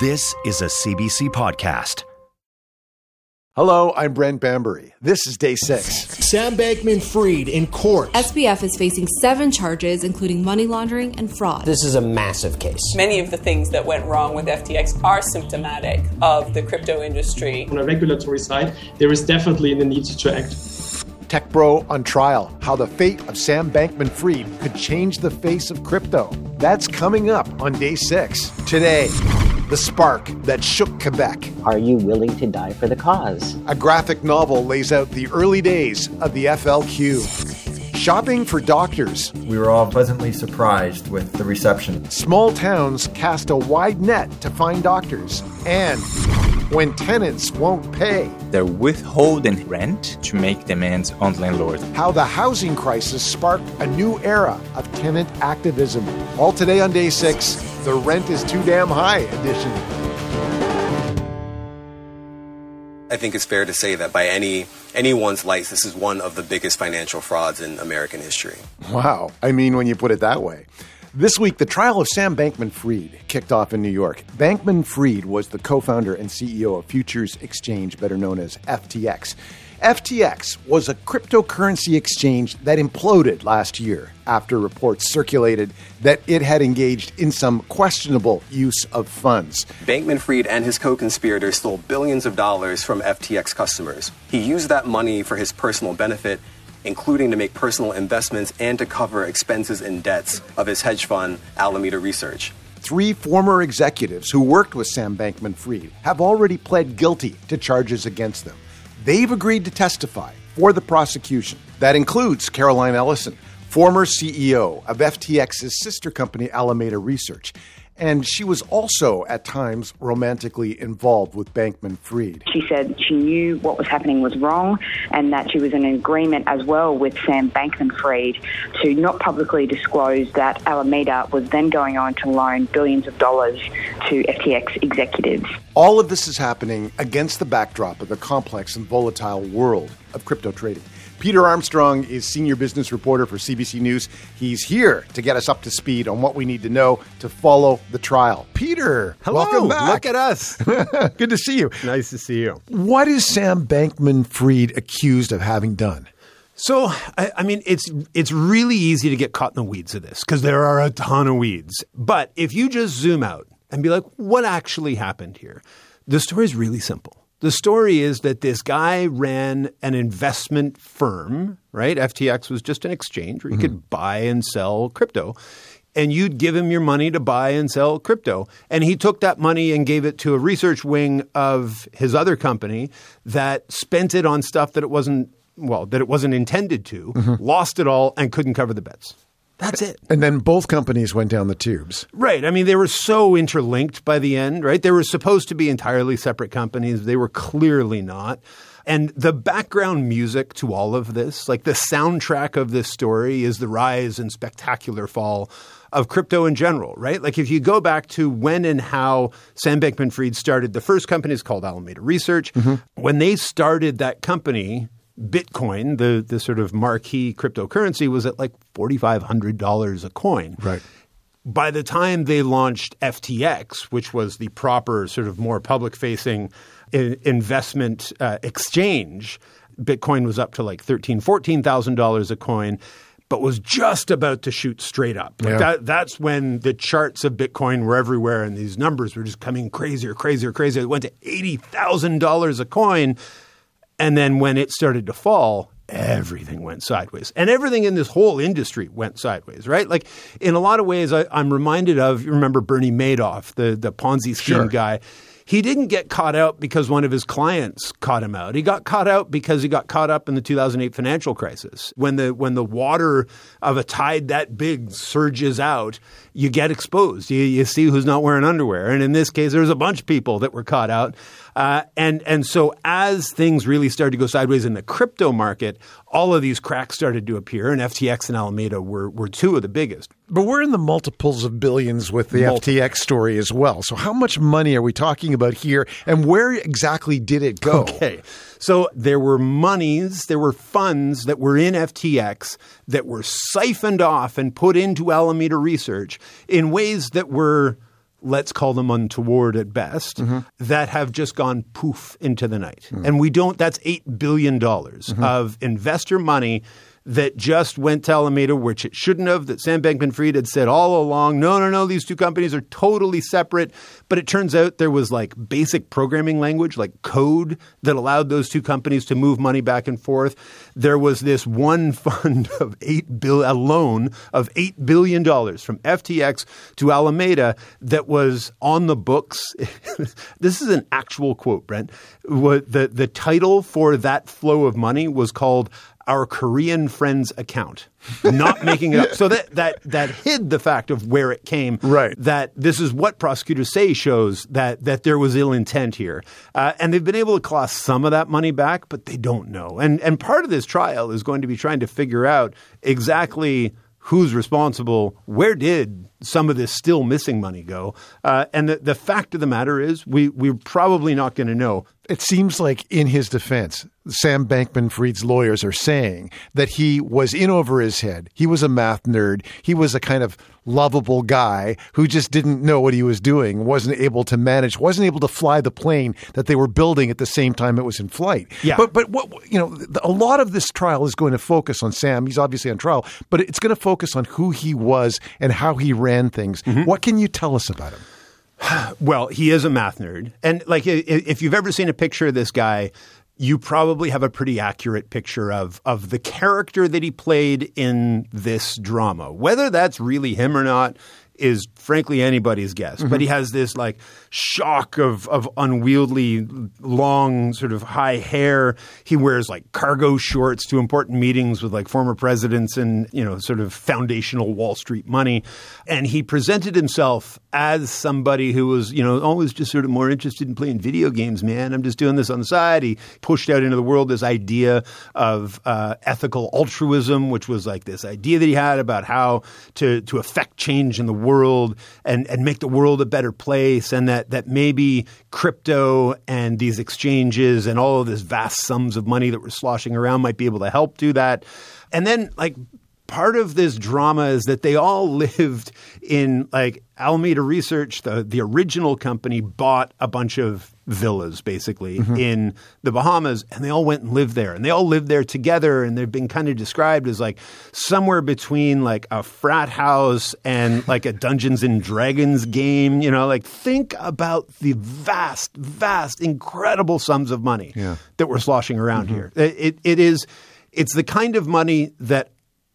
This is a CBC podcast. Hello, I'm Brent Bambury. This is day six. Sam Bankman Fried in court. SBF is facing seven charges, including money laundering and fraud. This is a massive case. Many of the things that went wrong with FTX are symptomatic of the crypto industry. On a regulatory side, there is definitely the need to act. Tech Bro on trial How the fate of Sam Bankman Fried could change the face of crypto. That's coming up on day six. Today, the spark that shook Quebec. Are you willing to die for the cause? A graphic novel lays out the early days of the FLQ. Shopping for doctors. We were all pleasantly surprised with the reception. Small towns cast a wide net to find doctors. And when tenants won't pay. They're withholding rent to make demands on landlords. How the housing crisis sparked a new era of tenant activism. All today on day six, the rent is too damn high edition. I think it's fair to say that by any anyone's lights, this is one of the biggest financial frauds in American history. Wow. I mean, when you put it that way. This week, the trial of Sam Bankman Fried kicked off in New York. Bankman Fried was the co founder and CEO of Futures Exchange, better known as FTX. FTX was a cryptocurrency exchange that imploded last year after reports circulated that it had engaged in some questionable use of funds. Bankman Fried and his co conspirators stole billions of dollars from FTX customers. He used that money for his personal benefit including to make personal investments and to cover expenses and debts of his hedge fund, Alameda Research. Three former executives who worked with Sam Bankman Fried have already pled guilty to charges against them. They've agreed to testify for the prosecution. That includes Caroline Ellison, former CEO of FTX's sister company, Alameda Research, and she was also at times romantically involved with Bankman Fried. She said she knew what was happening was wrong and that she was in agreement as well with Sam Bankman Fried to not publicly disclose that Alameda was then going on to loan billions of dollars to FTX executives. All of this is happening against the backdrop of the complex and volatile world of crypto trading. Peter Armstrong is senior business reporter for CBC News. He's here to get us up to speed on what we need to know to follow the trial. Peter, Hello, welcome back. Look at us. Good to see you. Nice to see you. What is Sam Bankman Fried accused of having done? So, I, I, mean, it's it's really easy to get caught in the weeds of this because there are a ton of weeds. But if you just zoom out and be like, what actually happened here? The story is really simple. The story is that this guy ran an investment firm, right? FTX was just an exchange where you mm-hmm. could buy and sell crypto. And you'd give him your money to buy and sell crypto. And he took that money and gave it to a research wing of his other company that spent it on stuff that it wasn't, well, that it wasn't intended to, mm-hmm. lost it all, and couldn't cover the bets. That's it. And then both companies went down the tubes. Right. I mean, they were so interlinked by the end, right? They were supposed to be entirely separate companies. They were clearly not. And the background music to all of this, like the soundtrack of this story, is the rise and spectacular fall of crypto in general, right? Like if you go back to when and how Sam Bankman Fried started, the first company is called Alameda Research. Mm-hmm. When they started that company, Bitcoin, the the sort of marquee cryptocurrency, was at like forty five hundred dollars a coin. Right. By the time they launched FTX, which was the proper sort of more public facing investment uh, exchange, Bitcoin was up to like thirteen, fourteen thousand dollars a coin but was just about to shoot straight up. Like yeah. that, that's when the charts of Bitcoin were everywhere and these numbers were just coming crazier, crazier, crazier. It went to $80,000 a coin. And then when it started to fall, everything went sideways. And everything in this whole industry went sideways, right? Like in a lot of ways, I, am reminded of, you remember Bernie Madoff, the, the Ponzi scheme sure. guy. He didn't get caught out because one of his clients caught him out. He got caught out because he got caught up in the 2008 financial crisis. When the when the water of a tide that big surges out you get exposed. You, you see who's not wearing underwear. And in this case, there was a bunch of people that were caught out. Uh, and, and so as things really started to go sideways in the crypto market, all of these cracks started to appear, and FTX and Alameda were, were two of the biggest. But we're in the multiples of billions with the. FTX story as well. So how much money are we talking about here, and where exactly did it go? Okay. So there were monies, there were funds that were in FTX that were siphoned off and put into Alameda Research in ways that were – let's call them untoward at best, mm-hmm. that have just gone poof into the night. Mm-hmm. And we don't, that's $8 billion mm-hmm. of investor money that just went to Alameda, which it shouldn't have, that Sam Bankman Fried had said all along, no, no, no, these two companies are totally separate. But it turns out there was like basic programming language, like code that allowed those two companies to move money back and forth. There was this one fund of eight bill, a loan of $8 billion from FTX to Alameda that was on the books. this is an actual quote, Brent. The, the title for that flow of money was called our Korean friend's account, not making it up. So that that that hid the fact of where it came. Right. That this is what prosecutors say shows that that there was ill intent here, uh, and they've been able to claw some of that money back, but they don't know. And and part of this trial is going to be trying to figure out exactly who's responsible, where did some of this still missing money go? Uh, and the, the fact of the matter is, we, we're probably not going to know. It seems like, in his defense, Sam Bankman Fried's lawyers are saying that he was in over his head. He was a math nerd. He was a kind of lovable guy who just didn't know what he was doing, wasn't able to manage, wasn't able to fly the plane that they were building at the same time it was in flight. Yeah. But, but what, you know, a lot of this trial is going to focus on Sam. He's obviously on trial, but it's going to focus on who he was and how he ran things. Mm-hmm. What can you tell us about him? Well, he is a math nerd. And like if you've ever seen a picture of this guy, you probably have a pretty accurate picture of of the character that he played in this drama. Whether that's really him or not is frankly anybody's guess. Mm-hmm. But he has this like shock of of unwieldy long sort of high hair. He wears like cargo shorts to important meetings with like former presidents and you know sort of foundational Wall Street money. And he presented himself as somebody who was you know always just sort of more interested in playing video games. Man, I'm just doing this on the side. He pushed out into the world this idea of uh, ethical altruism, which was like this idea that he had about how to to affect change in the world and and make the world a better place, and that that maybe crypto and these exchanges and all of this vast sums of money that we're sloshing around might be able to help do that. And then like part of this drama is that they all lived in like Alameda Research, the the original company bought a bunch of villas basically mm-hmm. in the Bahamas and they all went and lived there and they all lived there together and they've been kind of described as like somewhere between like a frat house and like a Dungeons and Dragons game, you know, like think about the vast vast incredible sums of money yeah. that we're sloshing around mm-hmm. here. It, it it is it's the kind of money that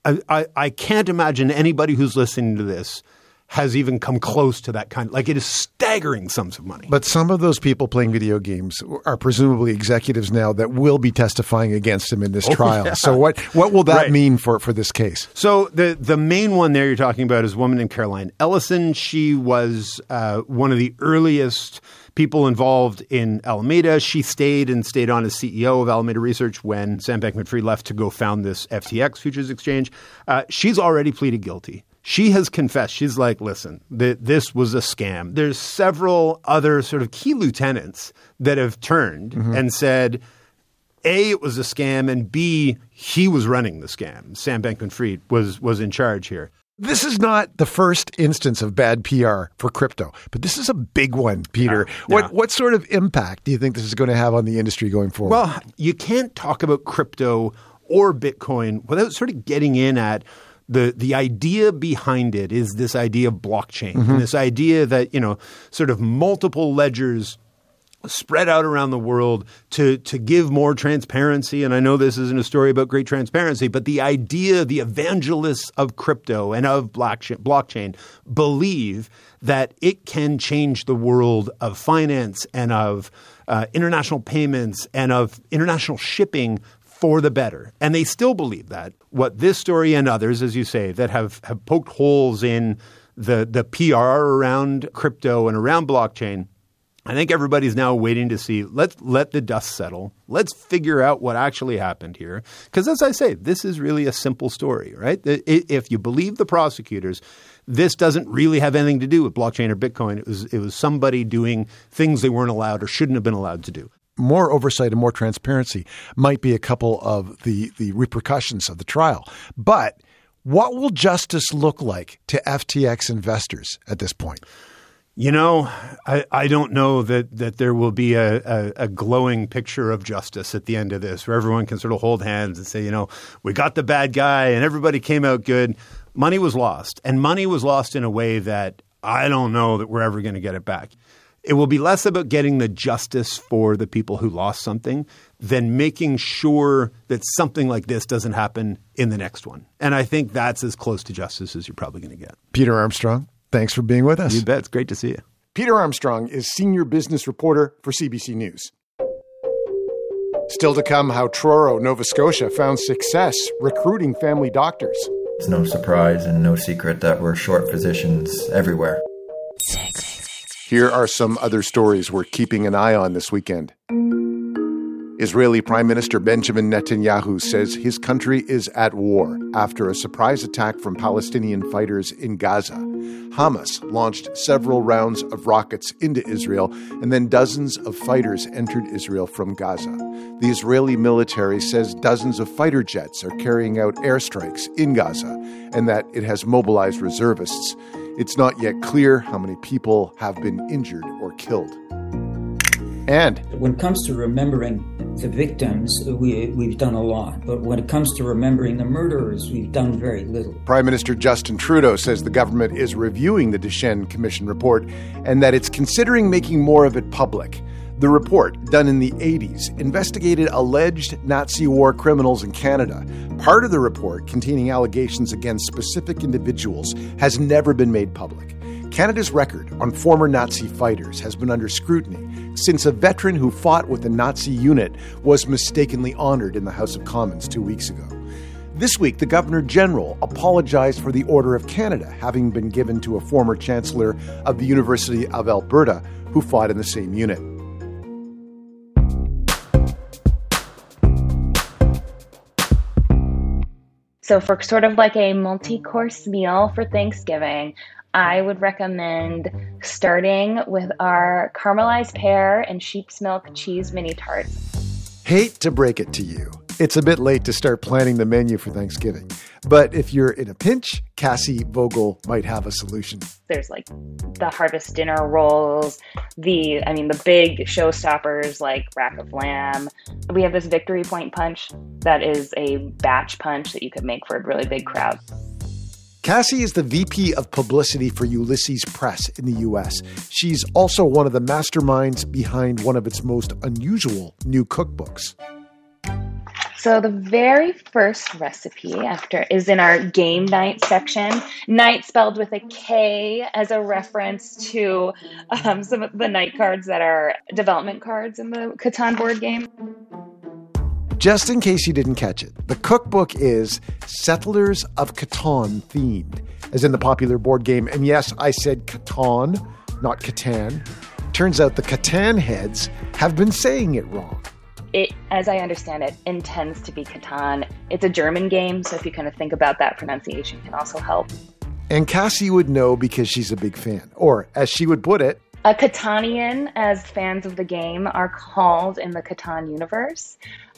I, I, I can't imagine anybody who's listening to this has even come close to that kind. Like it is staggering sums of money. But some of those people playing video games are presumably executives now that will be testifying against him in this oh, trial. Yeah. So what what will that right. mean for for this case? So the the main one there you're talking about is a woman named Caroline Ellison. She was uh, one of the earliest people involved in Alameda. She stayed and stayed on as CEO of Alameda Research when Sam Bankman Fried left to go found this FTX futures exchange. Uh, she's already pleaded guilty she has confessed. She's like, listen, th- this was a scam. There's several other sort of key lieutenants that have turned mm-hmm. and said, A, it was a scam, and B, he was running the scam. Sam Bankman Fried was, was in charge here. This is not the first instance of bad PR for crypto, but this is a big one, Peter. Uh, what what sort of impact do you think this is going to have on the industry going forward? Well, you can't talk about crypto or Bitcoin without sort of getting in at the the idea behind it is this idea of blockchain mm-hmm. and this idea that you know sort of multiple ledgers spread out around the world to to give more transparency and I know this isn't a story about great transparency but the idea the evangelists of crypto and of blockchain, blockchain believe that it can change the world of finance and of uh, international payments and of international shipping for the better. And they still believe that. What this story and others, as you say, that have, have poked holes in the the PR around crypto and around blockchain. I think everybody's now waiting to see. Let's let the dust settle. Let's figure out what actually happened here. Because as I say, this is really a simple story, right? If you believe the prosecutors, this doesn't really have anything to do with blockchain or Bitcoin. It was it was somebody doing things they weren't allowed or shouldn't have been allowed to do. More oversight and more transparency might be a couple of the the repercussions of the trial, but what will justice look like to FTX investors at this point? You know, I, I don't know that, that there will be a, a, a, glowing picture of justice at the end of this where everyone can sort of hold hands and say, you know, we got the bad guy and everybody came out good. Money was lost. And money was lost in a way that I don't know that we're ever going to get it back. It will be less about getting the justice for the people who lost something than making sure that something like this doesn't happen in the next one. And I think that's as close to justice as you're probably going to get. Peter Armstrong, Thanks for being with us. You bet. It's great to see you. Peter Armstrong is senior business reporter for CBC News. Still to come, how Truro, Nova Scotia found success recruiting family doctors. It's no surprise and no secret that we're short physicians everywhere. Here are some other stories we're keeping an eye on this weekend. Israeli Prime Minister Benjamin Netanyahu says his country is at war after a surprise attack from Palestinian fighters in Gaza. Hamas launched several rounds of rockets into Israel, and then dozens of fighters entered Israel from Gaza. The Israeli military says dozens of fighter jets are carrying out airstrikes in Gaza and that it has mobilized reservists. It's not yet clear how many people have been injured or killed. And when it comes to remembering the victims, uh, we, we've done a lot. But when it comes to remembering the murderers, we've done very little. Prime Minister Justin Trudeau says the government is reviewing the Deschênes Commission report and that it's considering making more of it public. The report, done in the 80s, investigated alleged Nazi war criminals in Canada. Part of the report, containing allegations against specific individuals, has never been made public. Canada's record on former Nazi fighters has been under scrutiny since a veteran who fought with the Nazi unit was mistakenly honored in the House of Commons two weeks ago. This week, the Governor General apologized for the Order of Canada having been given to a former Chancellor of the University of Alberta who fought in the same unit. So, for sort of like a multi course meal for Thanksgiving, I would recommend starting with our caramelized pear and sheep's milk cheese mini tarts. Hate to break it to you. It's a bit late to start planning the menu for Thanksgiving. But if you're in a pinch, Cassie Vogel might have a solution. There's like the harvest dinner rolls, the, I mean, the big showstoppers like rack of lamb. We have this victory point punch that is a batch punch that you could make for a really big crowd. Cassie is the VP of Publicity for Ulysses Press in the US. She's also one of the masterminds behind one of its most unusual new cookbooks. So the very first recipe after is in our game night section. Night spelled with a K as a reference to um, some of the night cards that are development cards in the Catan board game. Just in case you didn't catch it, the cookbook is Settlers of Catan themed, as in the popular board game. And yes, I said Catan, not Catan. Turns out the Catan heads have been saying it wrong. It, as I understand it, intends to be Catan. It's a German game, so if you kind of think about that, pronunciation can also help. And Cassie would know because she's a big fan. Or, as she would put it, a Catanian, as fans of the game are called in the Catan universe.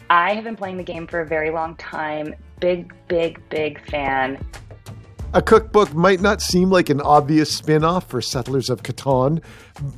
I have been playing the game for a very long time. Big, big, big fan. A cookbook might not seem like an obvious spin off for Settlers of Catan,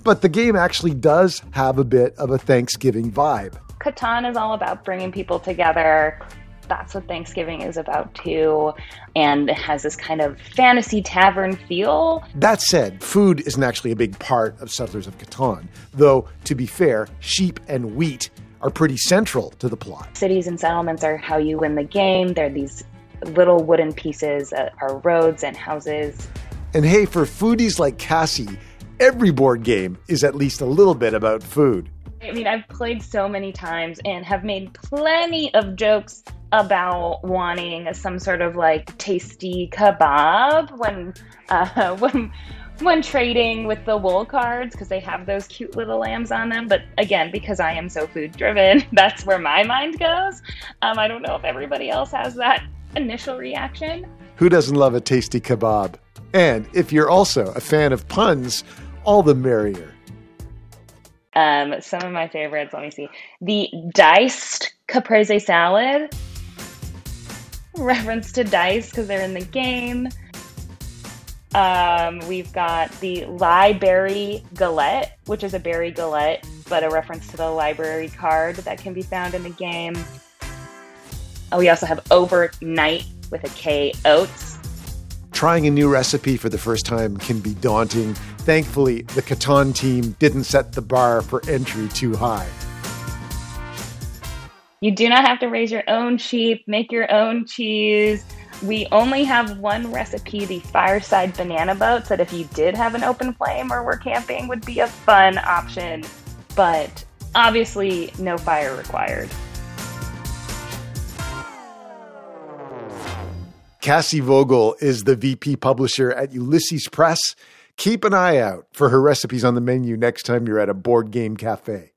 but the game actually does have a bit of a Thanksgiving vibe. Catan is all about bringing people together. That's what Thanksgiving is about too, and it has this kind of fantasy tavern feel. That said, food isn't actually a big part of Settlers of Catan, though, to be fair, sheep and wheat are pretty central to the plot. Cities and settlements are how you win the game. They're these little wooden pieces that are roads and houses. And hey, for foodies like Cassie, every board game is at least a little bit about food. I mean, I've played so many times and have made plenty of jokes about wanting some sort of like tasty kebab when uh, when when trading with the wool cards because they have those cute little lambs on them. But again, because I am so food driven, that's where my mind goes. Um, I don't know if everybody else has that initial reaction. Who doesn't love a tasty kebab? And if you're also a fan of puns, all the merrier. Um, some of my favorites, let me see. The diced caprese salad, reference to dice because they're in the game. Um, we've got the library galette, which is a berry galette, but a reference to the library card that can be found in the game. Oh, we also have overnight with a K oats. Trying a new recipe for the first time can be daunting. Thankfully, the Catan team didn't set the bar for entry too high. You do not have to raise your own sheep, make your own cheese. We only have one recipe, the fireside banana boats, that if you did have an open flame or were camping would be a fun option, but obviously no fire required. Cassie Vogel is the VP publisher at Ulysses Press. Keep an eye out for her recipes on the menu next time you're at a board game cafe.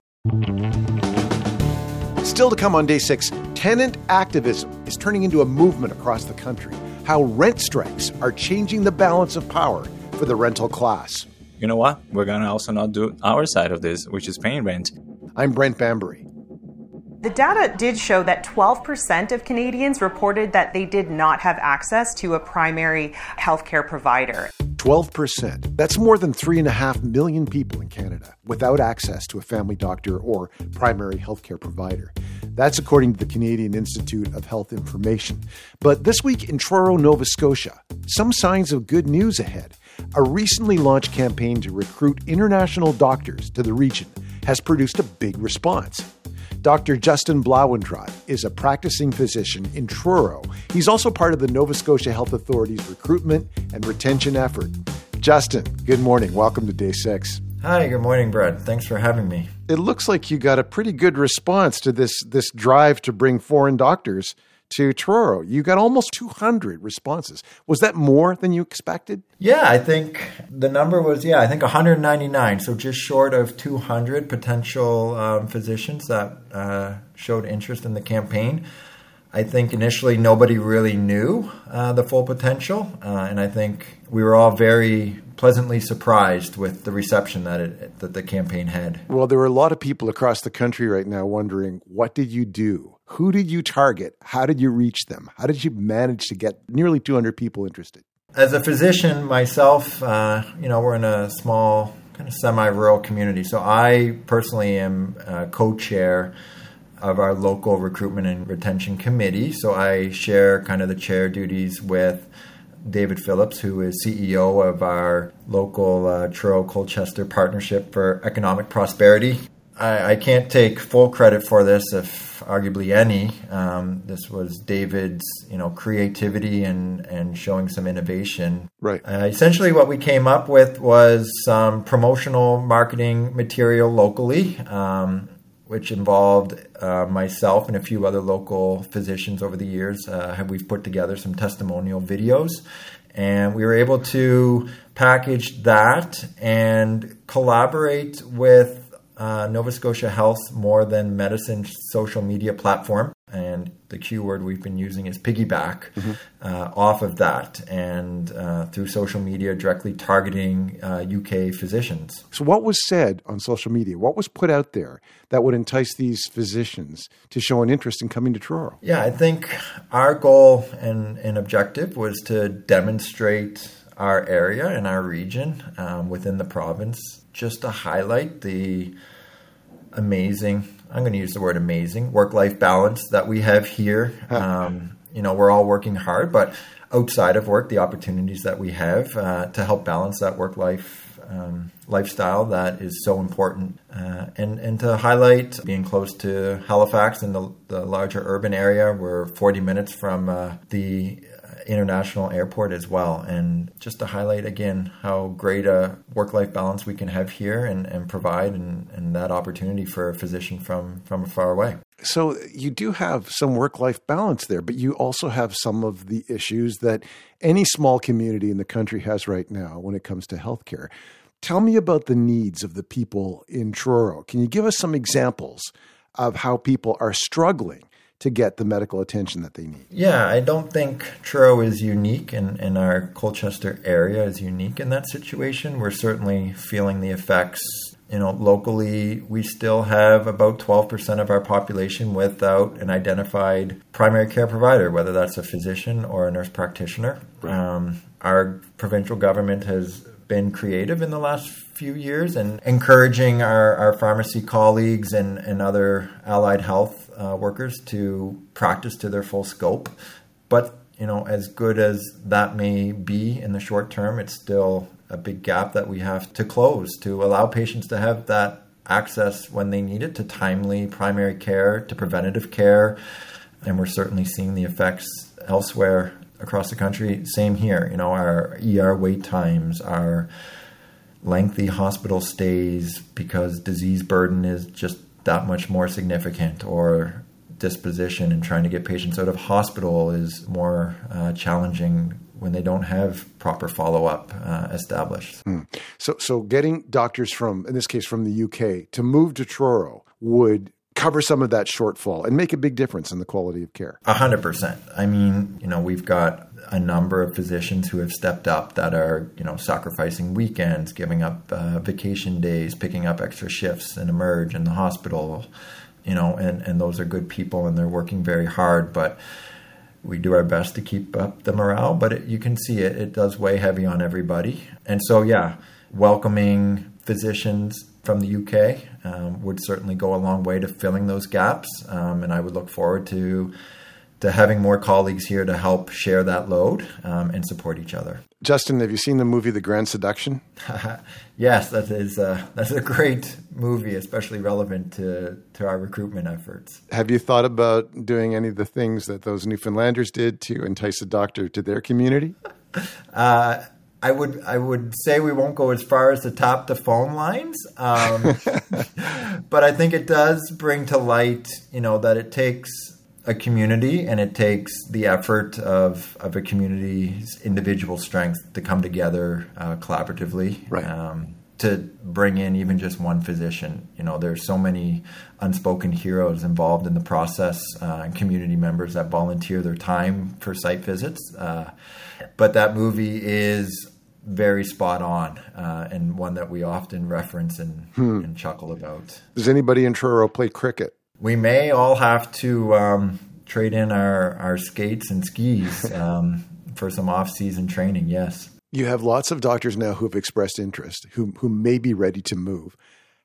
Still to come on day six, tenant activism is turning into a movement across the country. How rent strikes are changing the balance of power for the rental class. You know what? We're going to also not do our side of this, which is paying rent. I'm Brent Bambury. The data did show that 12% of Canadians reported that they did not have access to a primary healthcare provider. 12%. That's more than 3.5 million people in Canada without access to a family doctor or primary healthcare provider. That's according to the Canadian Institute of Health Information. But this week in Truro, Nova Scotia, some signs of good news ahead. A recently launched campaign to recruit international doctors to the region has produced a big response. Dr. Justin Blauentraub is a practicing physician in Truro. He's also part of the Nova Scotia Health Authority's recruitment and retention effort. Justin, good morning. Welcome to day six. Hi, good morning, Brad. Thanks for having me. It looks like you got a pretty good response to this this drive to bring foreign doctors to Truro. You got almost 200 responses. Was that more than you expected? Yeah, I think the number was, yeah, I think 199. So just short of 200 potential um, physicians that uh, showed interest in the campaign. I think initially nobody really knew uh, the full potential. Uh, and I think we were all very pleasantly surprised with the reception that it that the campaign had. Well, there were a lot of people across the country right now wondering, what did you do? Who did you target? How did you reach them? How did you manage to get nearly 200 people interested? As a physician myself, uh, you know, we're in a small, kind of semi rural community. So I personally am uh, co chair of our local recruitment and retention committee. So I share kind of the chair duties with David Phillips, who is CEO of our local uh, Truro Colchester Partnership for Economic Prosperity. I, I, can't take full credit for this, if arguably any. Um, this was David's, you know, creativity and and showing some innovation. Right. Uh, essentially, what we came up with was some promotional marketing material locally, um, which involved uh, myself and a few other local physicians over the years. Uh, have we've put together some testimonial videos, and we were able to package that and collaborate with uh, Nova Scotia Health More Than Medicine social media platform. And the keyword we've been using is piggyback mm-hmm. uh, off of that and uh, through social media directly targeting UK uh, physicians. So, what was said on social media? What was put out there that would entice these physicians to show an interest in coming to Truro? Yeah, I think our goal and, and objective was to demonstrate our area and our region um, within the province just to highlight the amazing. I'm going to use the word amazing work life balance that we have here. Um, you know, we're all working hard, but outside of work, the opportunities that we have uh, to help balance that work life um, lifestyle that is so important, uh, and and to highlight being close to Halifax in the, the larger urban area. We're 40 minutes from uh, the international airport as well. And just to highlight again how great a work life balance we can have here and, and provide and, and that opportunity for a physician from, from far away. So you do have some work life balance there, but you also have some of the issues that any small community in the country has right now when it comes to healthcare. Tell me about the needs of the people in Truro. Can you give us some examples of how people are struggling to get the medical attention that they need? Yeah, I don't think Truro is unique and, and our Colchester area is unique in that situation. We're certainly feeling the effects. You know, locally, we still have about 12% of our population without an identified primary care provider, whether that's a physician or a nurse practitioner. Right. Um, our provincial government has been creative in the last few years and encouraging our, our pharmacy colleagues and, and other allied health uh, workers to practice to their full scope. But, you know, as good as that may be in the short term, it's still a big gap that we have to close to allow patients to have that access when they need it to timely primary care, to preventative care. And we're certainly seeing the effects elsewhere across the country. Same here. You know, our ER wait times, our lengthy hospital stays because disease burden is just that much more significant, or disposition and trying to get patients out of hospital is more uh, challenging when they don't have proper follow up uh, established. Hmm. So, so getting doctors from, in this case, from the UK to move to Truro would cover some of that shortfall and make a big difference in the quality of care. A hundred percent. I mean, you know, we've got a number of physicians who have stepped up that are, you know, sacrificing weekends, giving up uh, vacation days, picking up extra shifts and emerge in the hospital, you know, and, and those are good people and they're working very hard, but we do our best to keep up the morale, but it, you can see it, it does weigh heavy on everybody. And so, yeah, welcoming physicians from the UK um, would certainly go a long way to filling those gaps. Um, and I would look forward to to having more colleagues here to help share that load um, and support each other. Justin, have you seen the movie The Grand Seduction? yes, that is a, that's a great movie, especially relevant to, to our recruitment efforts. Have you thought about doing any of the things that those Newfoundlanders did to entice a doctor to their community? Uh, I would I would say we won't go as far as to tap the phone lines, um, but I think it does bring to light, you know, that it takes a community and it takes the effort of of a community's individual strength to come together uh, collaboratively. Right. Um, to bring in even just one physician. You know, there's so many unspoken heroes involved in the process, uh, and community members that volunteer their time for site visits. Uh, but that movie is very spot on uh, and one that we often reference and, hmm. and, chuckle about. Does anybody in Truro play cricket? We may all have to um, trade in our, our skates and skis um, for some off season training, yes. You have lots of doctors now who have expressed interest, who, who may be ready to move.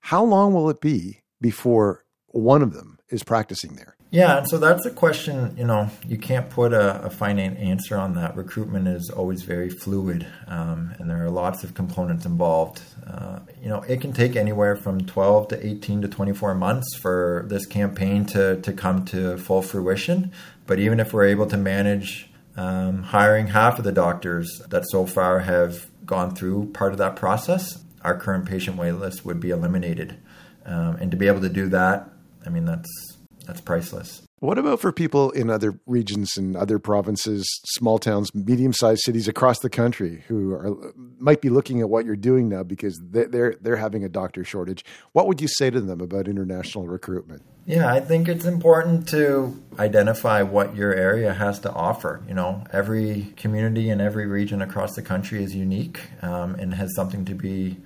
How long will it be before one of them is practicing there? Yeah, and so that's a question, you know, you can't put a, a finite answer on that. Recruitment is always very fluid, um, and there are lots of components involved. Uh, you know, it can take anywhere from 12 to 18 to 24 months for this campaign to, to come to full fruition. But even if we're able to manage um, hiring half of the doctors that so far have gone through part of that process, our current patient waitlist would be eliminated. Um, and to be able to do that, I mean, that's that's priceless. What about for people in other regions and other provinces, small towns, medium-sized cities across the country who are might be looking at what you're doing now because they're they're having a doctor shortage? What would you say to them about international recruitment? Yeah, I think it's important to identify what your area has to offer. You know, every community and every region across the country is unique um, and has something to be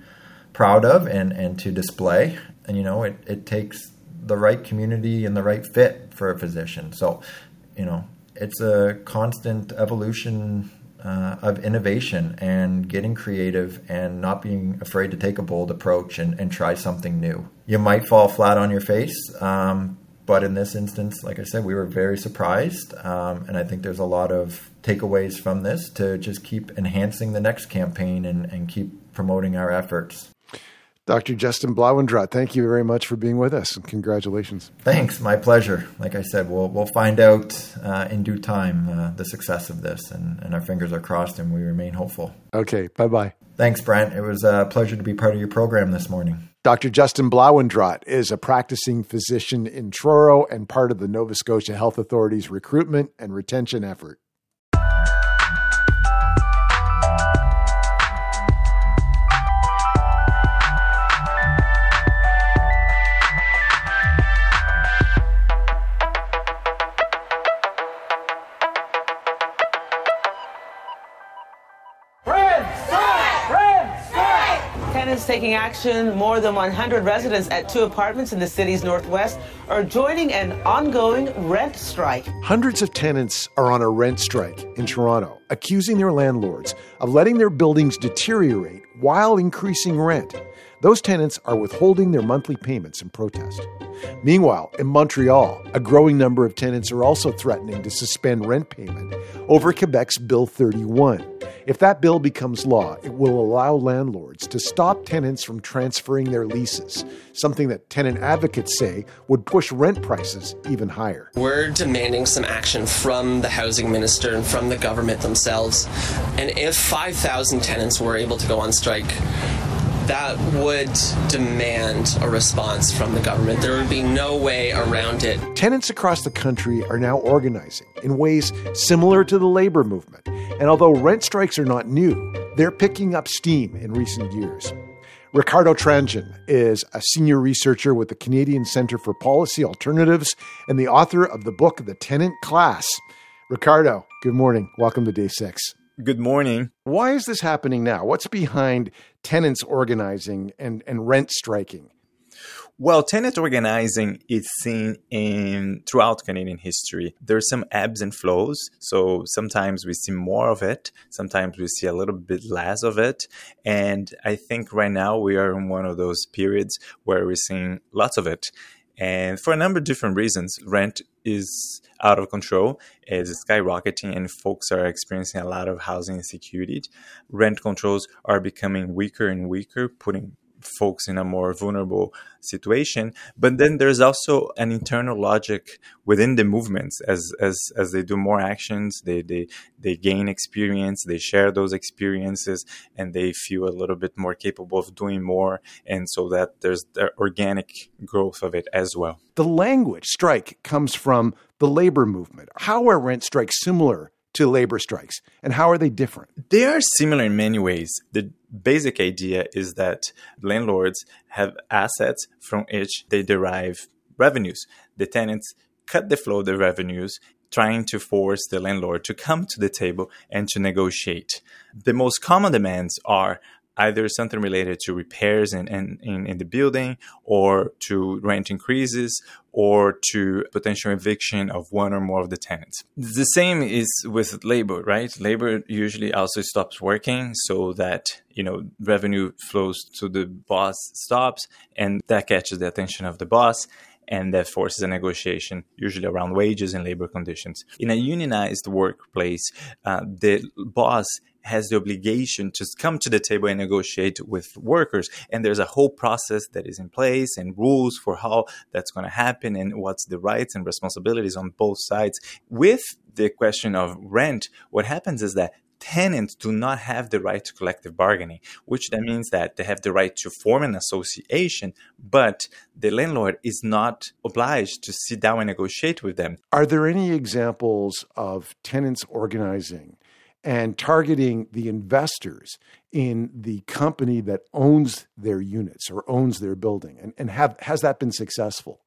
proud of and, and to display. And you know, it, it takes the right community and the right fit for a physician. So, you know, it's a constant evolution uh, of innovation and getting creative and not being afraid to take a bold approach and, and try something new. You might fall flat on your face, um, but in this instance, like I said, we were very surprised. Um, and I think there's a lot of takeaways from this to just keep enhancing the next campaign and, and keep promoting our efforts. Dr. Justin Blauendraht, thank you very much for being with us and congratulations. Thanks, my pleasure. Like I said, we'll, we'll find out uh, in due time uh, the success of this, and, and our fingers are crossed and we remain hopeful. Okay, bye bye. Thanks, Brent. It was a pleasure to be part of your program this morning. Dr. Justin Blauendraht is a practicing physician in Truro and part of the Nova Scotia Health Authority's recruitment and retention effort. Taking action. More than 100 residents at two apartments in the city's northwest are joining an ongoing rent strike. Hundreds of tenants are on a rent strike in Toronto, accusing their landlords of letting their buildings deteriorate while increasing rent. Those tenants are withholding their monthly payments in protest. Meanwhile, in Montreal, a growing number of tenants are also threatening to suspend rent payment over Quebec's Bill 31. If that bill becomes law, it will allow landlords to stop tenants from transferring their leases, something that tenant advocates say would push rent prices even higher. We're demanding some action from the housing minister and from the government themselves. And if 5,000 tenants were able to go on strike, that would demand a response from the government. There would be no way around it. Tenants across the country are now organizing in ways similar to the labor movement. And although rent strikes are not new, they're picking up steam in recent years. Ricardo Tranjan is a senior researcher with the Canadian Centre for Policy Alternatives and the author of the book The Tenant Class. Ricardo, good morning. Welcome to day six. Good morning. Why is this happening now? What's behind tenants organizing and, and rent striking? Well, tenant organizing is seen in throughout Canadian history. There's some ebbs and flows. So sometimes we see more of it, sometimes we see a little bit less of it. And I think right now we are in one of those periods where we're seeing lots of it. And for a number of different reasons, rent is out of control, is skyrocketing, and folks are experiencing a lot of housing insecurity. Rent controls are becoming weaker and weaker, putting folks in a more vulnerable situation. But then there's also an internal logic within the movements as as as they do more actions, they they they gain experience, they share those experiences, and they feel a little bit more capable of doing more, and so that there's the organic growth of it as well. The language strike comes from the labor movement. How are rent strikes similar to labor strikes and how are they different? They are similar in many ways. The basic idea is that landlords have assets from which they derive revenues. The tenants cut the flow of the revenues trying to force the landlord to come to the table and to negotiate. The most common demands are either something related to repairs in, in, in, in, the building or to rent increases or to potential eviction of one or more of the tenants. The same is with labor, right? Labor usually also stops working so that, you know, revenue flows to the boss stops and that catches the attention of the boss and that forces a negotiation, usually around wages and labor conditions. In a unionized workplace, uh, the boss has the obligation to come to the table and negotiate with workers. And there's a whole process that is in place and rules for how that's going to happen and what's the rights and responsibilities on both sides. With the question of rent, what happens is that tenants do not have the right to collective bargaining, which that means that they have the right to form an association, but the landlord is not obliged to sit down and negotiate with them. Are there any examples of tenants organizing and targeting the investors in the company that owns their units or owns their building? And, and have, has that been successful?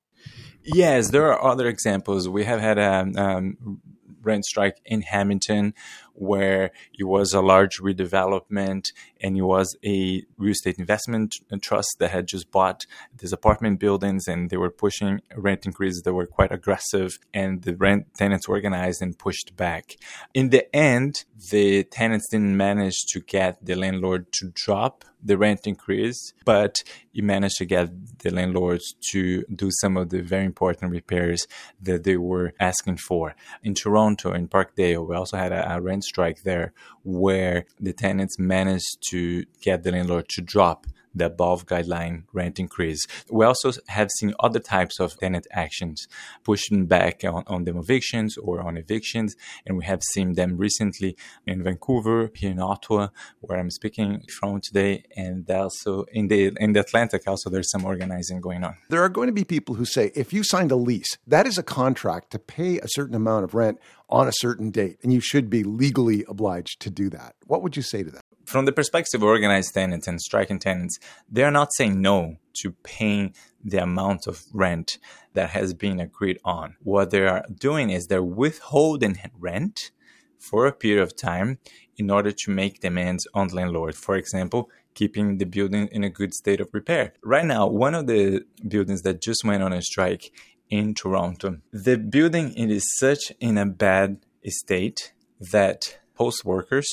Yes, there are other examples. We have had a um, rent strike in Hamilton where it was a large redevelopment and it was a real estate investment trust that had just bought these apartment buildings and they were pushing rent increases that were quite aggressive and the rent tenants organized and pushed back. In the end, the tenants didn't manage to get the landlord to drop the rent increase, but he managed to get the landlords to do some of the very important repairs that they were asking for. In Toronto, in Parkdale, we also had a, a rent strike there where the tenants managed to get the landlord to drop the above guideline rent increase. We also have seen other types of tenant actions pushing back on, on them evictions or on evictions. And we have seen them recently in Vancouver, here in Ottawa, where I'm speaking from today, and also in the in the Atlantic. Also, there's some organizing going on. There are going to be people who say if you signed a lease, that is a contract to pay a certain amount of rent on a certain date, and you should be legally obliged to do that. What would you say to that? From the perspective of organized tenants and striking tenants, they're not saying no to paying the amount of rent that has been agreed on. What they are doing is they're withholding rent for a period of time in order to make demands on landlord. For example, keeping the building in a good state of repair. Right now, one of the buildings that just went on a strike in Toronto, the building it is such in a bad state that post workers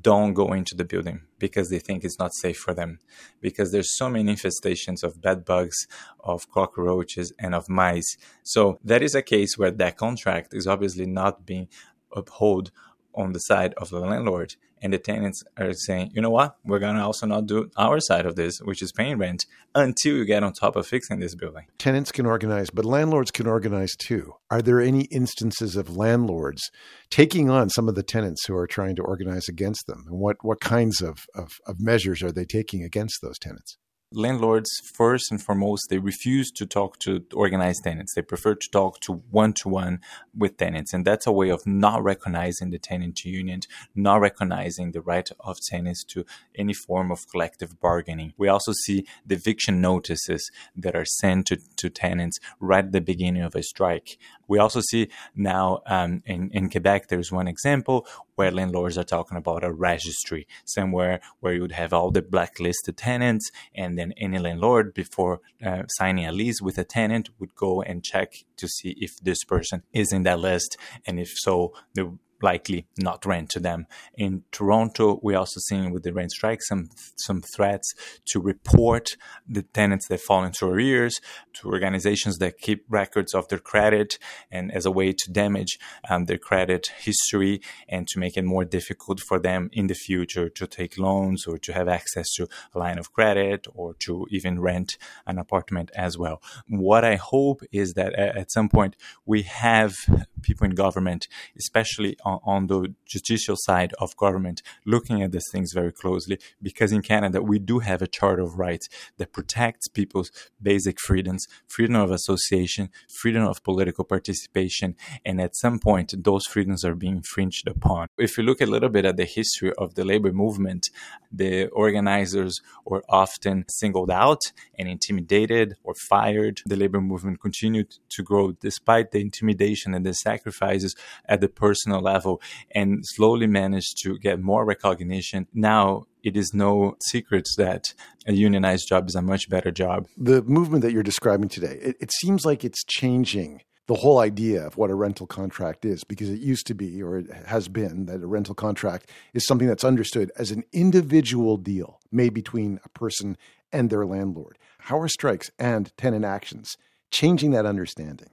don't go into the building because they think it's not safe for them. Because there's so many infestations of bed bugs of cockroaches and of mice. So that is a case where that contract is obviously not being upheld on the side of the landlord and the tenants are saying you know what? We're to also not do our side of this which is paying rent until you get on top of fixing this building. Tenants can organize but landlords can organize too. Are there any instances of landlords taking on some of the tenants who are trying to organize against them? And what, what kinds of, of, of measures are they taking against those tenants landlords first and foremost they refuse to talk to organized tenants. They prefer to talk to one-to-one with tenants. And that's a way of not recognizing the tenant union not recognizing the right of tenants to any form of collective bargaining. We also see the eviction notices that are sent to, to tenants right at the beginning of a strike. We also see now um, in, in quebec there's one example where landlords are talking about a registry somewhere where you would have all the blacklisted tenants and then any landlord before uh, signing a lease with a tenant would go and check to see if this person is in that list and if so the likely not rent to them. In Toronto, we're also seen with the rent strike some some threats to report the tenants that fall into arrears to organizations that keep records of their credit and as a way to damage um, their credit history and to make it more difficult for them in the future to take loans or to have access to a line of credit or to even rent an apartment as well. What I hope is that at some point we have people in government, especially on, on the judicial side of government looking at these things very closely because in Canada we do have a Charter of Rights that protects people's basic freedoms, freedom of association, freedom of political participation, and at some point those freedoms are being infringed upon. If you look a little bit at the history of the labor movement, the organizers were often singled out and intimidated or fired. The labor movement continued to grow despite the intimidation and the sacrifices at the personal level level and slowly managed to get more recognition. Now it is no secret that a unionized job is a much better job. The movement that you're describing today, it, it seems like it's changing the whole idea of what a rental contract is because it used to be or it has been that a rental contract is something that's understood as an individual deal made between a person and their landlord. How are strikes and tenant actions changing that understanding?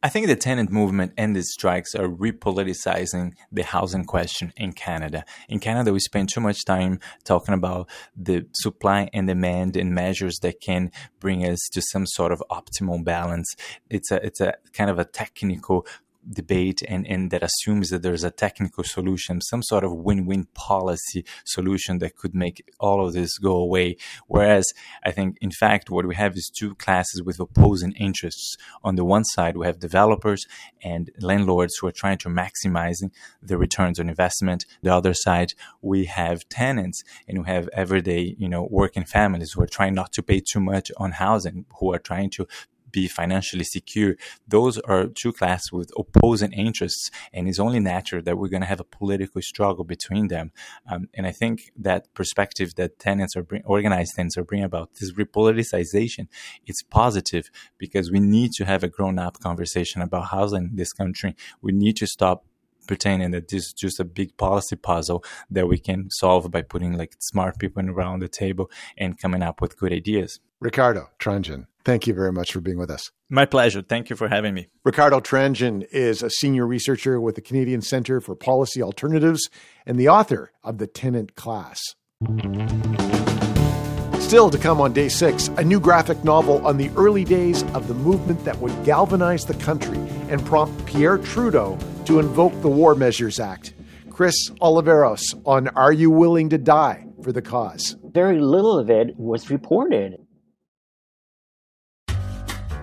I think the tenant movement and the strikes are repoliticizing the housing question in Canada. In Canada, we spend too much time talking about the supply and demand and measures that can bring us to some sort of optimal balance. It's a it's a kind of a technical debate and, and that assumes that there's a technical solution, some sort of win-win policy solution that could make all of this go away. Whereas I think, in fact, what we have is two classes with opposing interests. On the one side, we have developers and landlords who are trying to maximize the returns on investment. The other side, we have tenants and we have everyday, you know, working families who are trying not to pay too much on housing, who are trying to be financially secure. Those are two classes with opposing interests, and it's only natural that we're going to have a political struggle between them. Um, and I think that perspective that tenants are bring, organized tenants are bringing about this repoliticization, it's positive because we need to have a grown-up conversation about housing in this country. We need to stop pretending that this is just a big policy puzzle that we can solve by putting like smart people around the table and coming up with good ideas. Ricardo Tranjan, thank you very much for being with us. My pleasure. Thank you for having me. Ricardo Tranjan is a senior researcher with the Canadian Centre for Policy Alternatives and the author of The Tenant Class. Still to come on day six, a new graphic novel on the early days of the movement that would galvanize the country and prompt Pierre Trudeau to invoke the War Measures Act. Chris Oliveros on Are You Willing to Die for the Cause? Very little of it was reported.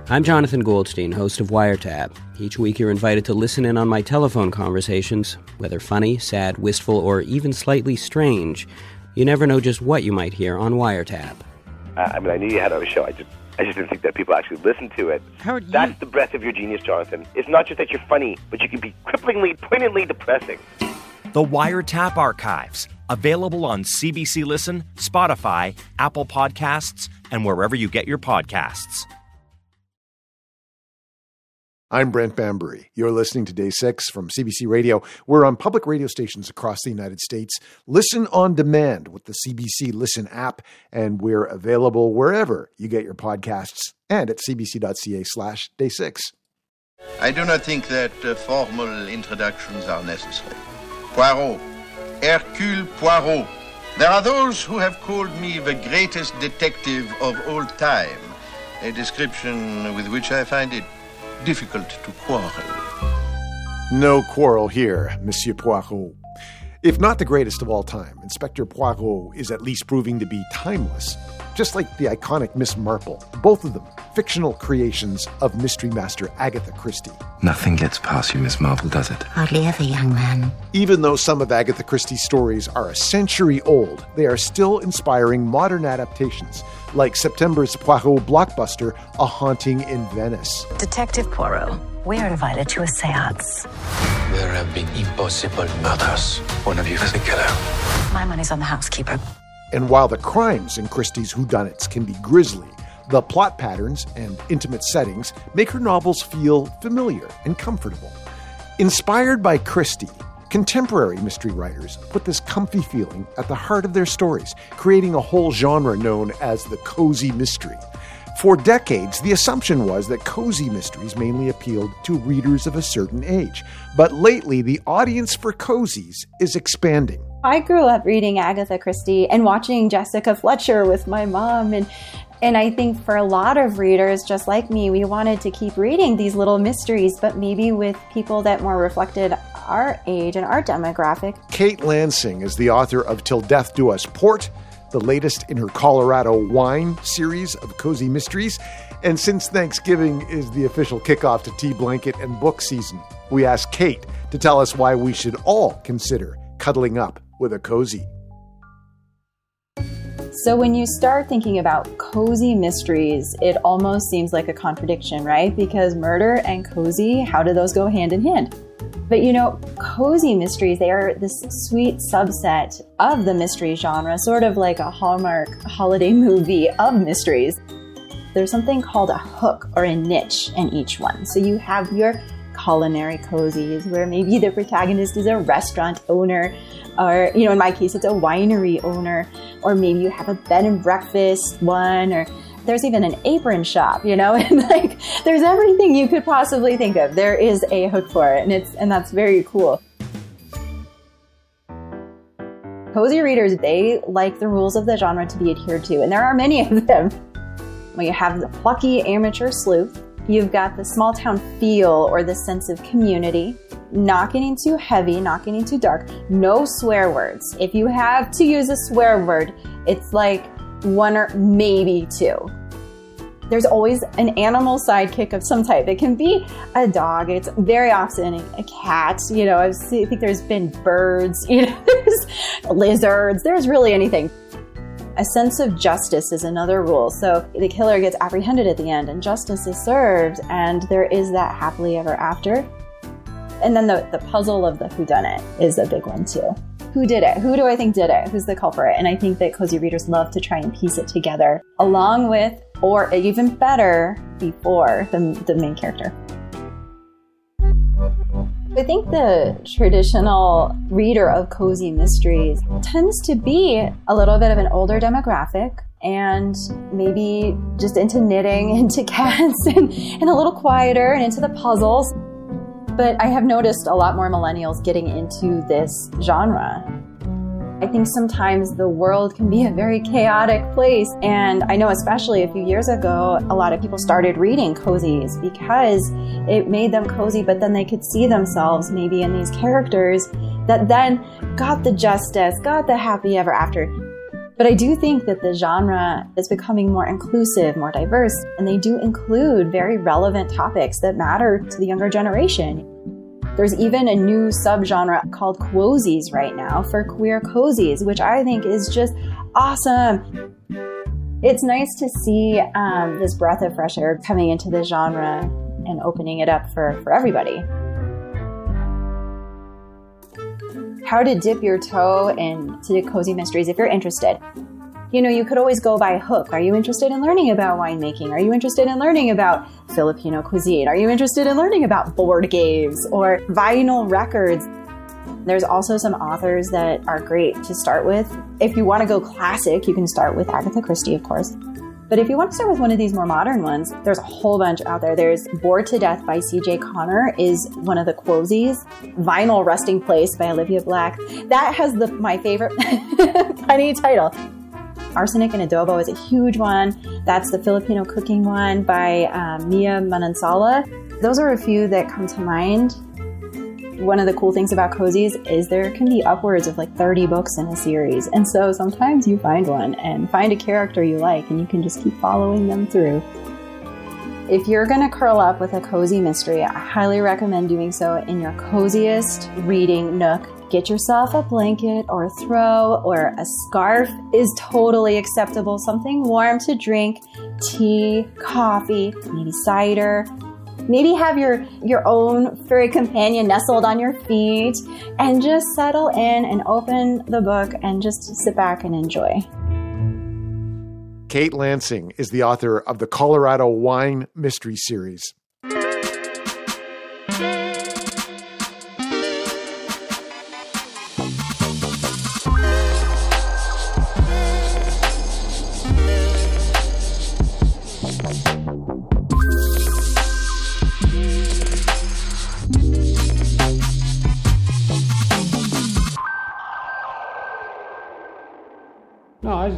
I'm Jonathan Goldstein, host of Wiretap. Each week you're invited to listen in on my telephone conversations, whether funny, sad, wistful, or even slightly strange. You never know just what you might hear on Wiretap. Uh, I mean, I knew you had a show. I just, I just didn't think that people actually listened to it. Howard, That's you... the breadth of your genius, Jonathan. It's not just that you're funny, but you can be cripplingly, poignantly depressing. The Wiretap Archives, available on CBC Listen, Spotify, Apple Podcasts, and wherever you get your podcasts. I'm Brent Bambury. You're listening to Day 6 from CBC Radio. We're on public radio stations across the United States. Listen on demand with the CBC Listen app, and we're available wherever you get your podcasts and at cbc.ca slash day 6. I do not think that uh, formal introductions are necessary. Poirot, Hercule Poirot. There are those who have called me the greatest detective of all time, a description with which I find it difficult to quarrel. No quarrel here, Monsieur Poirot. If not the greatest of all time, Inspector Poirot is at least proving to be timeless, just like the iconic Miss Marple, both of them fictional creations of mystery master Agatha Christie. Nothing gets past you, Miss Marple, does it? Hardly ever, young man. Even though some of Agatha Christie's stories are a century old, they are still inspiring modern adaptations, like September's Poirot blockbuster, A Haunting in Venice. Detective Poirot, we are invited to a seance. There have been impossible murders. One of you is the killer. My money's on the housekeeper. And while the crimes in Christie's whodunits can be grisly, the plot patterns and intimate settings make her novels feel familiar and comfortable. Inspired by Christie, contemporary mystery writers put this comfy feeling at the heart of their stories, creating a whole genre known as the cozy mystery. For decades, the assumption was that cozy mysteries mainly appealed to readers of a certain age. But lately, the audience for cozies is expanding. I grew up reading Agatha Christie and watching Jessica Fletcher with my mom and and I think for a lot of readers just like me, we wanted to keep reading these little mysteries, but maybe with people that more reflected our age and our demographic. Kate Lansing is the author of Till Death Do Us Port, the latest in her Colorado Wine series of cozy mysteries. And since Thanksgiving is the official kickoff to tea blanket and book season, we asked Kate to tell us why we should all consider cuddling up with a cozy. So, when you start thinking about cozy mysteries, it almost seems like a contradiction, right? Because murder and cozy, how do those go hand in hand? But you know, cozy mysteries, they are this sweet subset of the mystery genre, sort of like a Hallmark holiday movie of mysteries. There's something called a hook or a niche in each one. So you have your culinary cozies, where maybe the protagonist is a restaurant owner, or, you know, in my case, it's a winery owner, or maybe you have a bed and breakfast one, or there's even an apron shop, you know, and like there's everything you could possibly think of. There is a hook for it, and it's and that's very cool. Cozy readers, they like the rules of the genre to be adhered to, and there are many of them. You have the plucky amateur sleuth, you've got the small town feel or the sense of community, not getting too heavy, not getting too dark, no swear words. If you have to use a swear word, it's like one or maybe two. There's always an animal sidekick of some type. It can be a dog. It's very often a cat. You know, I've seen, I think there's been birds. You know, there's lizards. There's really anything. A sense of justice is another rule. So the killer gets apprehended at the end, and justice is served, and there is that happily ever after. And then the, the puzzle of the whodunit is a big one too. Who did it? Who do I think did it? Who's the culprit? And I think that cozy readers love to try and piece it together along with, or even better, before the, the main character. I think the traditional reader of cozy mysteries tends to be a little bit of an older demographic and maybe just into knitting, into cats, and, and a little quieter and into the puzzles. But I have noticed a lot more millennials getting into this genre. I think sometimes the world can be a very chaotic place. And I know, especially a few years ago, a lot of people started reading cozies because it made them cozy, but then they could see themselves maybe in these characters that then got the justice, got the happy ever after. But I do think that the genre is becoming more inclusive, more diverse, and they do include very relevant topics that matter to the younger generation. There's even a new subgenre called quozies right now for queer cozies, which I think is just awesome. It's nice to see um, this breath of fresh air coming into the genre and opening it up for, for everybody. How to dip your toe into cozy mysteries if you're interested you know, you could always go by hook. Are you interested in learning about winemaking? Are you interested in learning about Filipino cuisine? Are you interested in learning about board games or vinyl records? There's also some authors that are great to start with. If you want to go classic, you can start with Agatha Christie, of course. But if you want to start with one of these more modern ones, there's a whole bunch out there. There's Bored to Death by C.J. Connor is one of the quozies. Vinyl Resting Place by Olivia Blacke. That has the my favorite funny title. Arsenic and Adobo is a huge one. That's the Filipino cooking one by um, Mia Manansala. Those are a few that come to mind. One of the cool things about cozies is there can be upwards of like 30 books in a series. And so sometimes you find one and find a character you like and you can just keep following them through. If you're going to curl up with a cozy mystery, I highly recommend doing so in your coziest reading nook Get yourself a blanket or a throw or a scarf is totally acceptable. Something warm to drink, tea, coffee, maybe cider. Maybe have your, your own furry companion nestled on your feet and just settle in and open the book and just sit back and enjoy. Kate Lansing is the author of the Colorado Wine Mystery Series.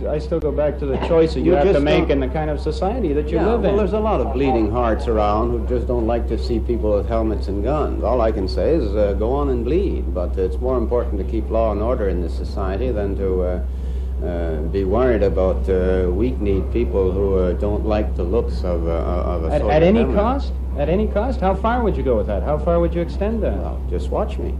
I still go back to the choices you, you have to make in the kind of society that you yeah, live well, in. There's a lot of bleeding hearts around who just don't like to see people with helmets and guns. All I can say is uh, go on and bleed, but it's more important to keep law and order in this society than to uh, uh, be worried about uh, weak-kneed people who uh, don't like the looks of, uh, of a at, at any cost? At any cost? How far would you go with that? How far would you extend that? Well, just watch me.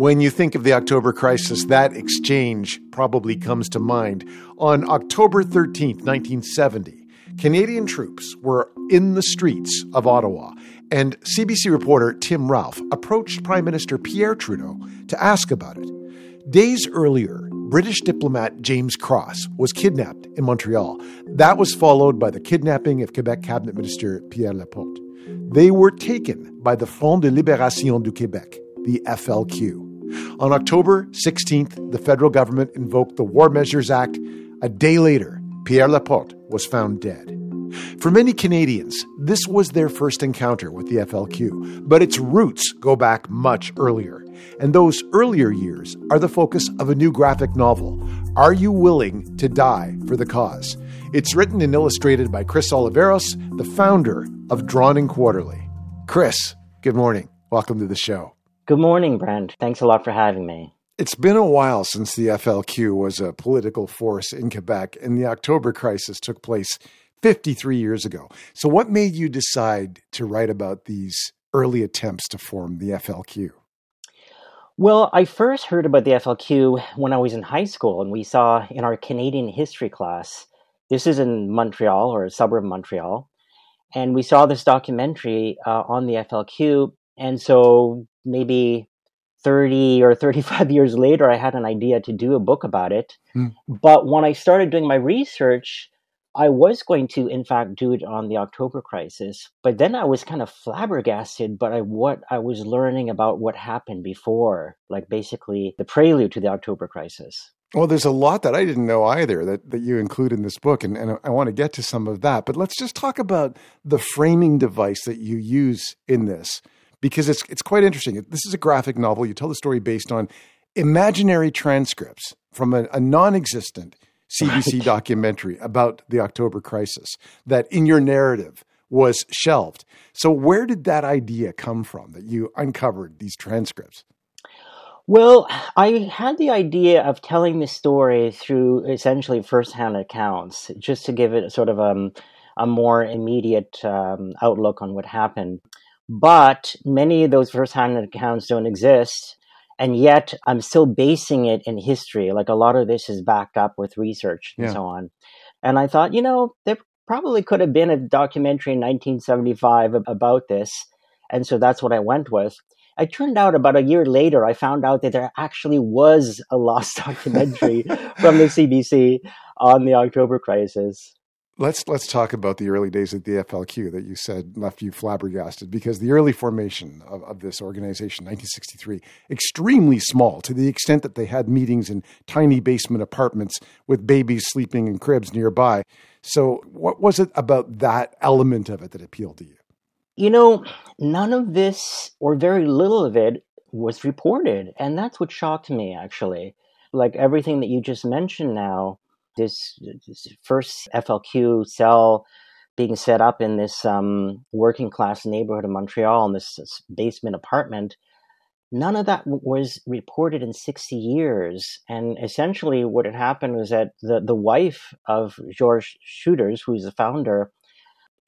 When you think of the October crisis, that exchange probably comes to mind. On October 13, 1970, Canadian troops were in the streets of Ottawa, and CBC reporter Tim Ralph approached Prime Minister Pierre Trudeau to ask about it. Days earlier, British diplomat James Cross was kidnapped in Montreal. That was followed by the kidnapping of Quebec Cabinet Minister Pierre Laporte. They were taken by the Front de Libération du Québec, the FLQ. On October 16th, the federal government invoked the War Measures Act. A day later, Pierre Laporte was found dead. For many Canadians, this was their first encounter with the FLQ, but its roots go back much earlier. And those earlier years are the focus of a new graphic novel, Are You Willing to Die for the Cause? It's written and illustrated by Chris Oliveros, the founder of Drawn Quarterly. Chris, good morning. Welcome to the show. Good morning, Brent. Thanks a lot for having me. It's been a while since the FLQ was a political force in Quebec, and the October crisis took place 53 years ago. So, what made you decide to write about these early attempts to form the FLQ? Well, I first heard about the FLQ when I was in high school, and we saw in our Canadian history class, this is in Montreal or a suburb of Montreal, and we saw this documentary uh, on the FLQ. And so maybe 30 or 35 years later, I had an idea to do a book about it. Mm. But when I started doing my research, I was going to, in fact, do it on the October crisis. But then I was kind of flabbergasted by what I was learning about what happened before, like basically the prelude to the October crisis. Well, there's a lot that I didn't know either that, that you include in this book, and, and I want to get to some of that. But let's just talk about the framing device that you use in this because it's it's quite interesting. This is a graphic novel. You tell the story based on imaginary transcripts from a, a non existent CBC Right. documentary about the October crisis that in your narrative was shelved. So, where did that idea come from that you uncovered these transcripts? Well, I had the idea of telling the story through essentially firsthand accounts, just to give it sort of um, a more immediate um, outlook on what happened. But many of those firsthand accounts don't exist, and yet I'm still basing it in history. Like a lot of this is backed up with research and Yeah. so on. And I thought, you know, there probably could have been a documentary in 1975 about this. And so that's what I went with. It turned out about a year later, I found out that there actually was a lost documentary from the CBC on the October crisis. Let's let's talk about the early days of the FLQ that you said left you flabbergasted because the early formation of, of this organization, 1963, extremely small to the extent that they had meetings in tiny basement apartments with babies sleeping in cribs nearby. So, what was it about that element of it that appealed to you? You know, none of this, or very little of it, was reported. And that's what shocked me, actually. Like everything that you just mentioned now, this, this first FLQ cell being set up in this um, working class neighborhood of Montreal in this, this basement apartment, none of that was reported in 60 years. And essentially, what had happened was that the, the wife of George Schoeters, who's the founder,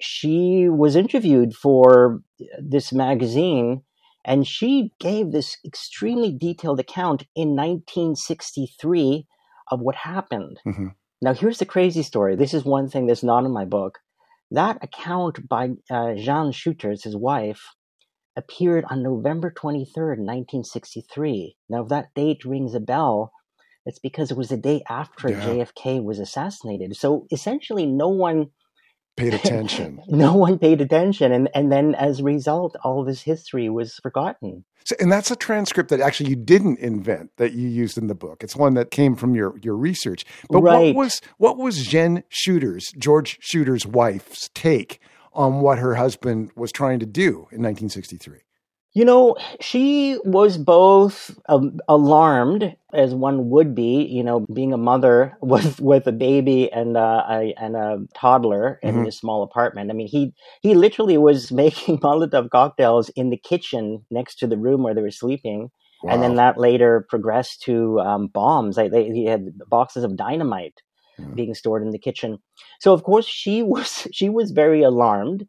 she was interviewed for this magazine and she gave this extremely detailed account in 1963 of what happened. Mm-hmm. Now, here's the crazy story. This is one thing that's not in my book. That account by uh, Jean Schoeters, his wife, appeared on November 23rd, 1963. Now, if that date rings a bell, it's because it was the day after Yeah. JFK was assassinated. So essentially, no one Paid attention. no one paid attention and and then as a result all this history was forgotten So, and that's a transcript that actually you didn't invent that you used in the book. It's one that came from your your research. But Right. what was what was Jen Shooter's George Shooter's wife's take on what her husband was trying to do in 1963? You know she was both um, alarmed as one would be you know being a mother with with a baby and uh, a and a toddler in Mhm. a small apartment. I mean he he literally was making molotov cocktails in the kitchen next to the room where they were sleeping. And then that later progressed to um, bombs. Like they, he had boxes of dynamite being stored in the kitchen. So of course she was she was very alarmed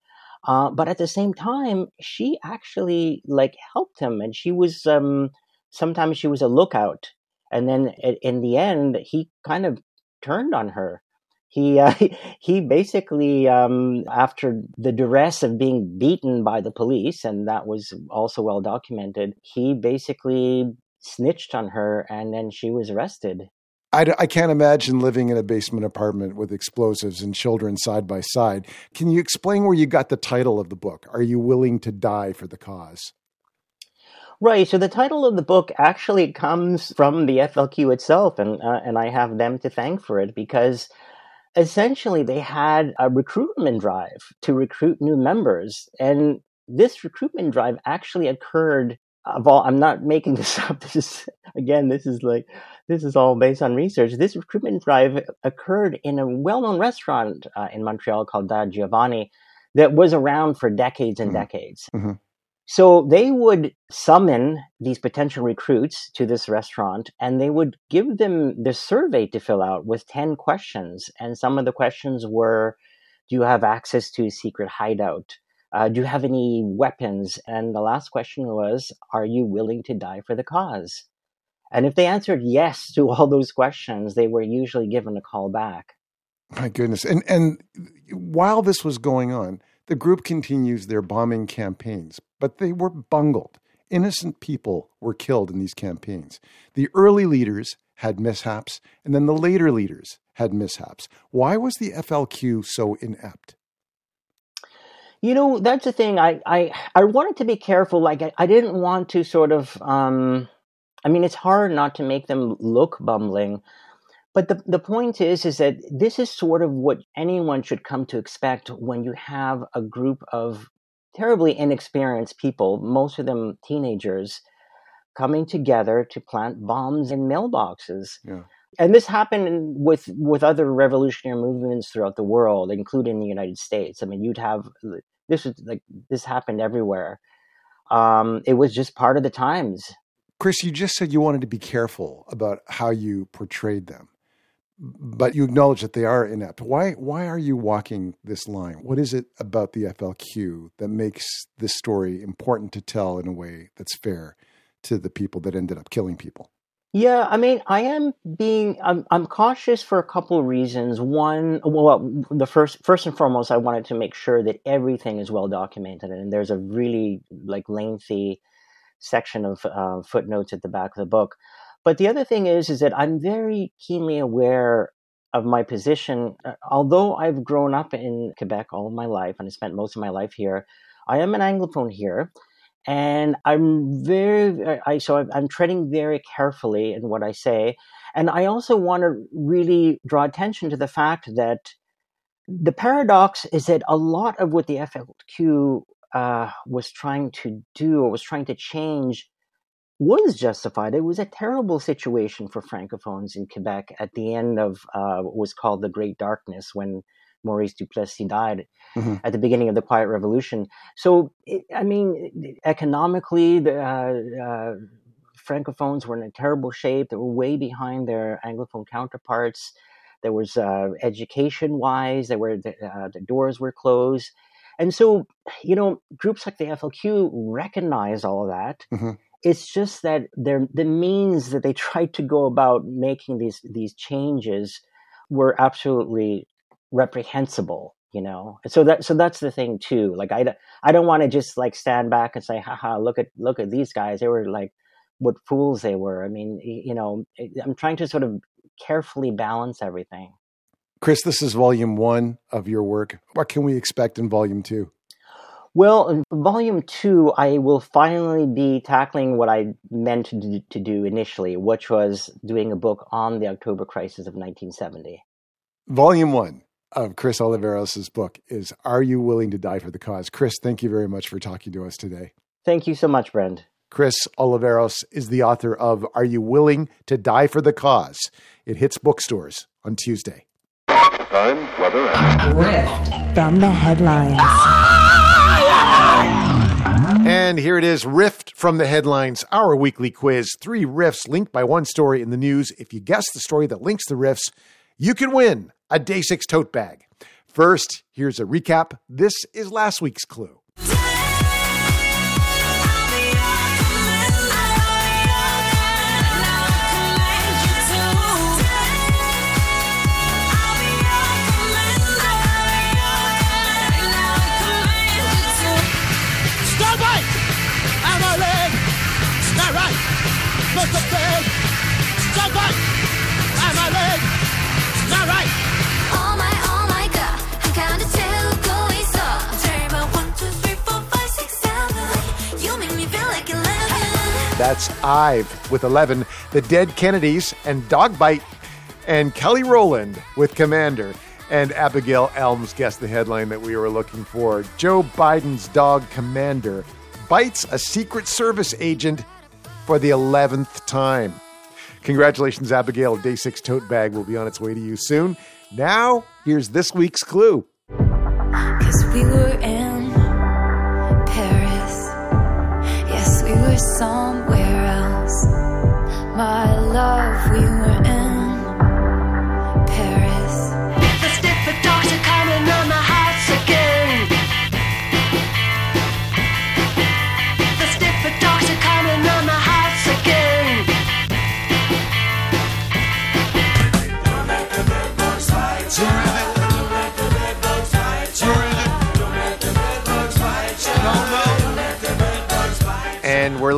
uh, but at the same time she actually like helped him and she was um sometimes she was a lookout and then in the end he kind of turned on her. He uh, he basically um after the duress of being beaten by the police and that was also well documented he basically snitched on her and then she was arrested I, I can't imagine living in a basement apartment with explosives and children side by side. Can you explain where you got the title of the book? Are you willing to die for the cause? Right. So the title of the book actually comes from the FLQ itself, and uh, and I have them to thank for it because essentially they had a recruitment drive to recruit new members, and this recruitment drive actually occurred. Of all, I'm not making this up. This is again, this is like this is all based on research. This recruitment drive occurred in a well-known restaurant uh, in Montreal called Da Giovanni that was around for decades and decades. Mhm. So they would summon these potential recruits to this restaurant and they would give them the survey to fill out with 10 questions. And some of the questions were Do you have access to a secret hideout? Uh, do you have any weapons? And the last question was Are you willing to die for the cause? And if they answered yes to all those questions, they were usually given a call back. My goodness. And and while this was going on, the group continues their bombing campaigns, but they were bungled. Innocent people were killed in these campaigns. The early leaders had mishaps, and then the later leaders had mishaps. Why was the FLQ so inept? You know, that's the thing. I I I wanted to be careful. Like I, I didn't want to sort of. um I mean, it's hard not to make them look bumbling, but the the point is, is that this is sort of what anyone should come to expect when you have a group of terribly inexperienced people, most of them teenagers, coming together to plant bombs in mailboxes. Yeah. And this happened with with other revolutionary movements throughout the world, including the United States. I mean, you'd have this was like this happened everywhere. Um, it was just part of the times. Chris, you just said you wanted to be careful about how you portrayed them, but you acknowledge that they are inept. Why? Why are you walking this line? What is it about the FLQ that makes this story important to tell in a way that's fair to the people that ended up killing people? Yeah, I mean, I am being I'm I'm cautious for a couple of reasons. One, well, the first first and foremost, I wanted to make sure that everything is well documented, and there's a really like lengthy section of uh, footnotes at the back of the book. But the other thing is, is that I'm very keenly aware of my position. Uh, although I've grown up in Quebec all my life and I spent most of my life here, I am an Anglophone here and I'm very, I so I'm treading very carefully in what I say, and I also want to really draw attention to the fact that the paradox is that a lot of what the FLQ uh, was trying to do or was trying to change was justified. It was a terrible situation for francophones in Quebec at the end of uh, what was called the Great Darkness when Maurice Duplessis died mm-hmm. at the beginning of the Quiet Revolution. So, it, I mean, economically, the uh, uh, Francophones were in a terrible shape. They were way behind their Anglophone counterparts. There was uh, education-wise, there were the, uh, the doors were closed, and so you know, groups like the FLQ recognize all of that. Mm-hmm. It's just that the means that they tried to go about making these these changes were absolutely reprehensible you know? So that so that's the thing too like i i don't want to just like stand back and say haha look at look at these guys they were like what fools they were. I mean you know i'm trying to sort of carefully balance everything chris this is volume 1 of your work what can we expect in volume 2 well, in volume two, I will finally be tackling what I meant to do, to do initially, which was doing a book on the October crisis of 1970. Volume one of Chris Oliveros' book is Are You Willing to Die for the Cause? Chris, thank you very much for talking to us today. Thank you so much, Brent. Chris Oliveros is the author of Are You Willing to Die for the Cause? It hits bookstores on Tuesday. Time, weather, and Riff from the headlines. And here it is Riff from the headlines, our weekly quiz. Three riffs linked by one story in the news. If you guess the story that links the riffs, you can win a Day 6 tote bag. First, here's a recap. This is last week's clue. That's Ive with 11, The Dead Kennedys, and Dogbite, and Kelly Rowland with Commander. And Abigail Elms guessed the headline that we were looking for. Joe Biden's dog, Commander, bites a Secret Service agent for the 11th time. Congratulations, Abigail. Day 6 tote bag will be on its way to you soon. Now, here's this week's clue. Cause we were in Paris. Yes, we were my love, we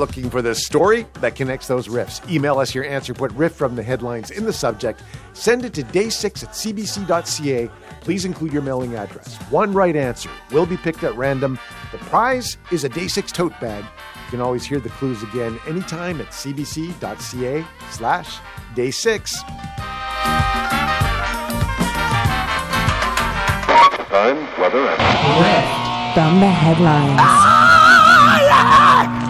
looking for the story that connects those riffs. Email us your answer, put riff from the headlines in the subject, send it to day6 at cbc.ca. Please include your mailing address. One right answer will be picked at random. The prize is a day 6 tote bag. You can always hear the clues again anytime at cbc.ca slash day 6. Time, weather, and Riff From the headlines. Ah,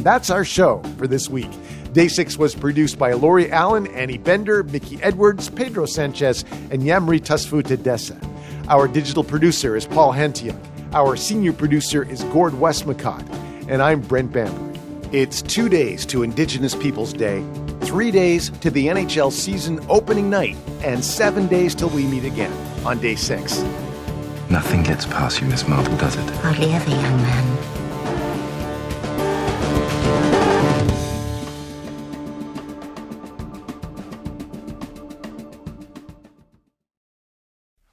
And that's our show for this week. Day 6 was produced by Laurie Allen, Annie Bender, Mickey Edwards, Pedro Sanchez, and Yamri Tasfuta Dessa. Our digital producer is Paul Hantiuk. Our senior producer is Gord Westmacott. And I'm Brent Bambury. It's two days to Indigenous Peoples Day, three days to the NHL season opening night, and seven days till we meet again on day six. Nothing gets past you, Miss Marple, does it? Hardly ever, young man.